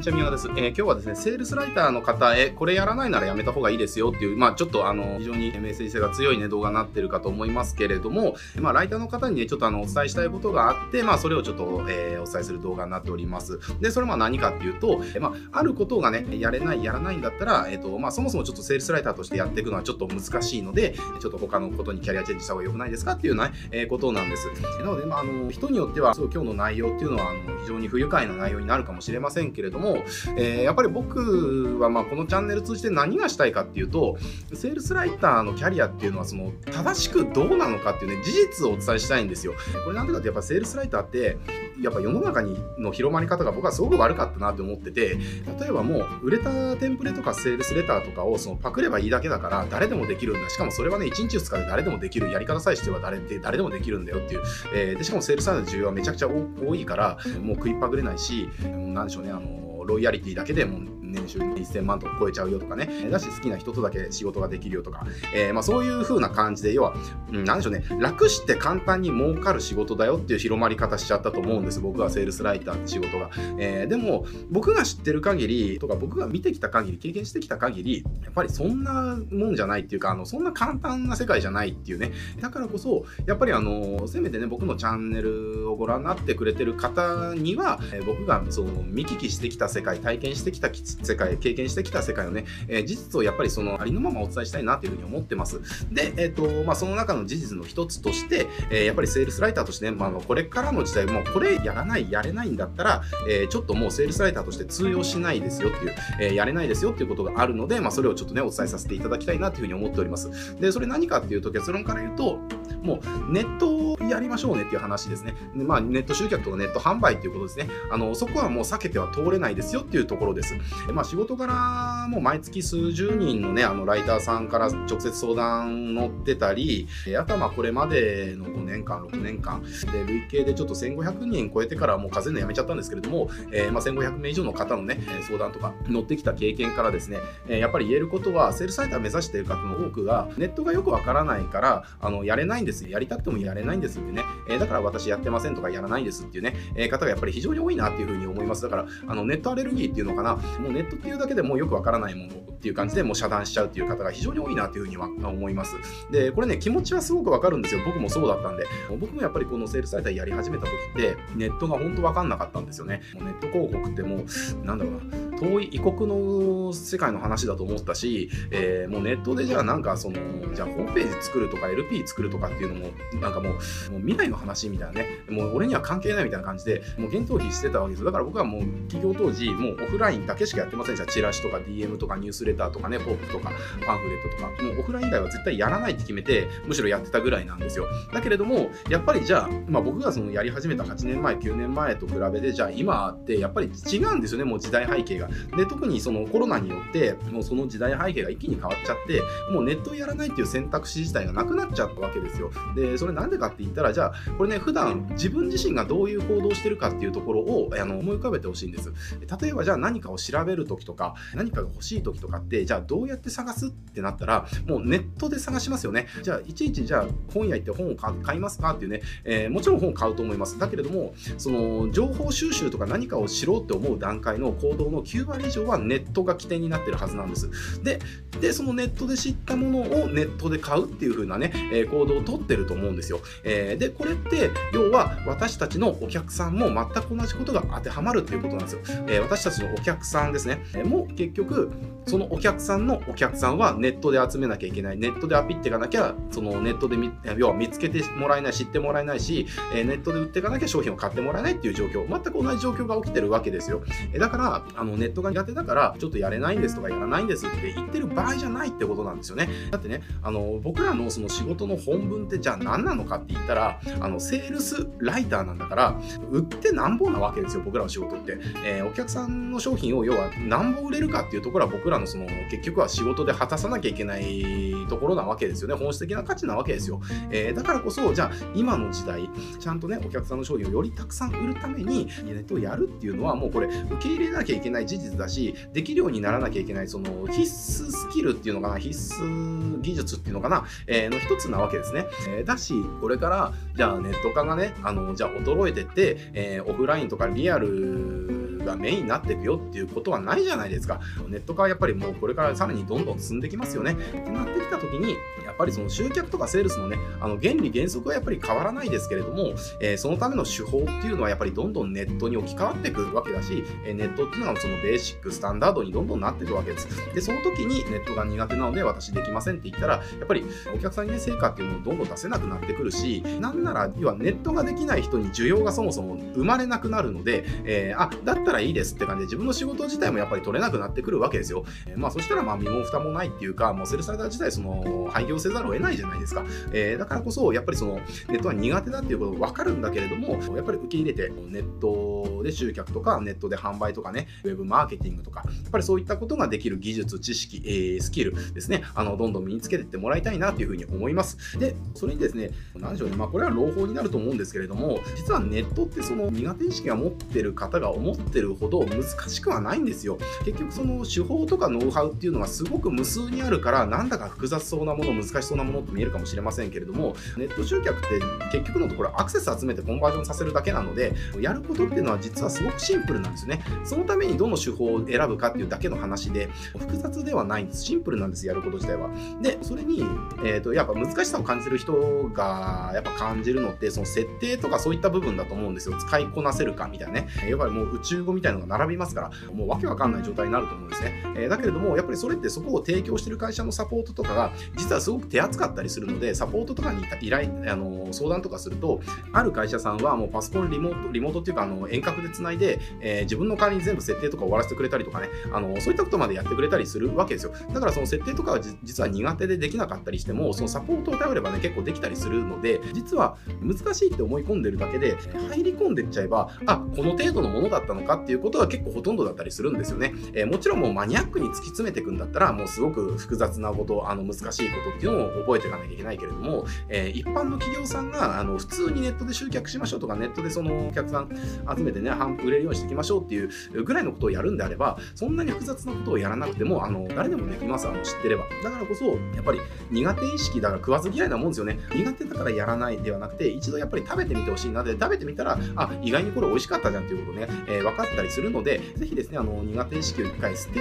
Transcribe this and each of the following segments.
にちは、宮川です、えー、今日はですね、セールスライターの方へ、これやらないならやめた方がいいですよっていう、まあちょっとあの、非常にメッセージ性が強いね、動画になってるかと思いますけれども、まあライターの方にね、ちょっとあの、お伝えしたいことがあって、まあそれをちょっと、えー、お伝えする動画になっております。で、それは何かっていうと、まあ、あることがね、やれない、やらないんだったら、えっ、ー、と、まあそもそもちょっとセールスライターとしてやっていくのはちょっと難しいので、ちょっと他のことにキャリアチェンジした方が良くないですかっていうような、えー、ことなんです。なので、まああの、人によっては、そう今日の内容っていうのは、あの、非常に不愉快な内容になるかもしれませんけれども、えー、やっぱり僕はまあこのチャンネル通じて何がしたいかっていうとセールスライターのキャリアっていうのはその正しくどうなのかっていうね事実をお伝えしたいんですよ。これなんでかってやっぱセールスライターってやっぱ世の中にの広まり方が僕はすごく悪かったなって思ってて例えばもう売れたテンプレとかセールスレターとかをそのパクればいいだけだから誰でもできるんだしかもそれはね1日2日で誰でもできるやり方さえしては誰で誰でもできるんだよっていう、えー、でしかもセールスライターの需要はめちゃくちゃ多いからもう食いっぱぐれないし何でしょうねあのロイヤリティだけでも年収1000万とか超えちゃうよとかね、だし好きな人とだけ仕事ができるよとか、えー、まあ、そういう風な感じで、要は、なんでしょうね、楽して簡単に儲かる仕事だよっていう広まり方しちゃったと思うんです、僕はセールスライターって仕事が。えー、でも、僕が知ってる限りとか、僕が見てきた限り、経験してきた限り、やっぱりそんなもんじゃないっていうか、あのそんな簡単な世界じゃないっていうね、だからこそ、やっぱりあの、せめてね、僕のチャンネルをご覧になってくれてる方には、えー、僕がその見聞きしてきた世界、体験してきた世界、経験してきた世界のね、えー、事実をやっぱりそのありのままお伝えしたいなというふうに思ってます。で、えっ、と、まあ、その中の事実の一つとして、えー、やっぱりセールスライターとしてね、まあ、これからの時代、もうこれやらない、やれないんだったら、えちょっともうセールスライターとして通用しないですよっていう、えやれないですよっていうことがあるので、まあ、それをちょっとね、お伝えさせていただきたいなというふうに思っております。で、それ何かっていうと、結論から言うと、もうネットやりましょうねっていう話ですね。でまあ、ネット集客とかネット販売っていうことですね。あの、そこはもう避けては通れないですよっていうところです。でまあ、仕事柄も毎月数十人のね、あの、ライターさんから直接相談乗ってたり、あとはまあ、これまでの5年間、6年間、で、累計でちょっと1500人超えてからもう数えるのやめちゃったんですけれども、えー、まあ、1500名以上の方のね、相談とか乗ってきた経験からですね、やっぱり言えることは、セールサイター目指している方の多くが、ネットがよくわからないから、あの、やれないんです。やりたくてもやれないんですってね、えー、だから私やってませんとかやらないんですっていうね、えー、方がやっぱり非常に多いなっていうふうに思います。だから、あの、ネットアレルギーっていうのかな、もうネットっていうだけでもうよくわからないものっていう感じでもう遮断しちゃうっていう方が非常に多いなというふうには思います。で、これね、気持ちはすごくわかるんですよ。僕もそうだったんで。僕もやっぱりこのセールスサイターやり始めた時って、ネットが本当わかんなかったんですよね。もうネット広告ってもう、なんだろうな、遠い異国の世界の話だと思ったし、えー、もうネットでじゃあなんかその、じゃあホームページ作るとか LP 作るとかっていうのも、なんかもう、もう未来の話みたいなね、もう俺には関係ないみたいな感じで、もう現頭費してたわけです。だから僕はもう企業当時、もうオフラインだけしかやってませんでした。チラシとか DM とかニュースレターとかね、ポップとかパンフレットとか、もうオフライン以外は絶対やらないって決めて、むしろやってたぐらいなんですよ。だけれども、やっぱりじゃあ、まあ僕がそのやり始めた8年前、9年前と比べて、じゃあ今ってやっぱり違うんですよね、もう時代背景が。で、特にそのコロナによって、もうその時代背景が一気に変わっちゃって、もうネットをやらないっていう選択肢自体がなくなっちゃったわけですよ。で、それなんでかって言ったら、じゃあ、これね、普段自分自身がどういう行動してるかっていうところをあの思い浮かべてほしいんです。例えば、じゃあ何かを調べるときとか、何かが欲しいときとかって、じゃあどうやって探すってなったら、もうネットで探しますよね。じゃあ、いちいちじゃあ本屋行って本を買いますかっていうね、えー、もちろん本を買うと思います。だけれども、その情報収集とか何かを知ろうって思う段階の行動の9 9割以上はネットが起点になってるはずなんです。で、でそのネットで知ったものをネットで買うっていう風なね、え、行動をとってると思うんですよ。え、で、これって要は私たちのお客さんも全く同じことが当てはまるっていうことなんですよ。え、私たちのお客さんですね、えもう結局そのお客さんのお客さんはネットで集めなきゃいけない。ネットでアピっていかなきゃ、そのネットで要は見つけてもらえない、知ってもらえないし、えネットで売っていかなきゃ商品を買ってもらえないっていう状況、全く同じ状況が起きてるわけですよ。えだから、あのネッットが苦手だから、ちょっとやれないんですとかやらないんですって言ってる場合じゃないってことなんですよね。だってね、あの僕らのその仕事の本文ってじゃあ何なのかって言ったら、あのセールスライターなんだから、売ってなんぼなわけですよ、僕らの仕事って。えー、お客さんの商品を要は何本売れるかっていうところは僕らのその結局は仕事で果たさなきゃいけないところなわけですよね。本質的な価値なわけですよ。えー、だからこそ、じゃあ今の時代、ちゃんとね、お客さんの商品をよりたくさん売るためにネットをやるっていうのはもうこれ受け入れなきゃいけない事実だし、できるようにならなきゃいけないその必須スキルっていうのかな、必須技術っていうのかな、えー、の一つなわけですね。えー、だし、これからじゃあネット化がね、あのじゃあ衰えてって、えー、オフラインとかリアルがメインになっていくよっていうことはないじゃないですか。ネット化はやっぱりもうこれからさらにどんどん進んできますよね。ってなってきた時に、やっぱりその集客とかセールスのね、あの原理原則はやっぱり変わらないですけれども、えー、そのための手法っていうのはやっぱりどんどんネットに置き換わっていくわけだし、えネットっていうのがそのベーシック、スタンダードにどんどんなっていくわけです。で、その時にネットが苦手なので私できませんって言ったら、やっぱりお客さんにね、成果っていうものをどんどん出せなくなってくるし、なんなら、要はネットができない人に需要がそもそも生まれなくなるので、えー、あ、だったらたらいいですって感じで自分の仕事自体もやっぱり取れなくなってくるわけですよ。えー、まあそしたらまあ身も蓋もないっていうか、もうセルサイダー自体その廃業せざるを得ないじゃないですか。えー、だからこそ、やっぱりそのネットは苦手だっていうこと分かるんだけれども、やっぱり受け入れてネットで集客とかネットで販売とかね、ウェブマーケティングとか、やっぱりそういったことができる技術、知識、えー、スキルですね、あの、どんどん身につけていってもらいたいなというふうに思います。で、それにですね、何でしょうね、まあこれは朗報になると思うんですけれども、実はネットってその苦手意識が持ってる方が思ってるほど難しくはないんですよ。結局その手法とかノウハウっていうのがすごく無数にあるから、なんだか複雑そうなもの、難しそうなものって見えるかもしれませんけれども、ネット集客って結局のところアクセス集めてコンバージョンさせるだけなので、やることっていうのは実はすごくシンプルなんですね。そのためにどの手法を選ぶかっていうだけの話で、複雑ではないんです。シンプルなんです、やること自体は。で、それに、えっ、ー、と、やっぱ難しさを感じる人が、やっぱ感じるのって、その設定とかそういった部分だと思うんですよ。使いこなせるかみたいなね。やっぱりもう宇宙語みたいのが並びますから、もうわけわかんない状態になると思うんですね。えー、だけれども、やっぱりそれってそこを提供してる会社のサポートとかが、実はすごく手厚かったりするので、サポートとかに依頼、あの相談とかすると、ある会社さんはもうパソコンリモート、リモートっていうか、あの遠隔でつないで、えー、自分の代わりに全部設定とか終わらせてくれたりとかね、あのそういったことまでやってくれたりするわけですよ。だからその設定とかは実は苦手でできなかったりしても、そのサポートを頼ればね、結構できたりするので、実は難しいって思い込んでるだけで、入り込んでっちゃえば、あ、この程度のものだったのかっていうことが結構ほとんどだったりするんですよね。えー、もちろんもうマニアックに突き詰めていくんだったら、もうすごく複雑なこと、あの難しいことっていうのを覚えていかなきゃいけないけれども、えー、一般の企業さんがあの普通にネットで集客しましょうとか、ネットでそのお客さん集めてね、売れるようにしていきましょうっていうぐらいのことをやるんであれば、そんなに複雑なことをやらなくても、あの誰でもできます、あの知ってれば。だからこそ、やっぱり苦手意識だから食わず嫌いなもんですよね。苦手だからやらないではなくて、一度やっぱり食べてみてほしいなで、食べてみたら、あ、意外にこれ美味しかったじゃんっていうことね、えー、分かったりするので、ぜひですね、あの苦手意識を一回捨てて、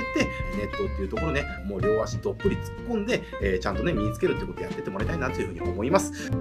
ネットっていうところね、もう両足どっぷり突っ込んで、えー、ちゃんとね、身につけるってことをやってってもらいたいなというふうに思います。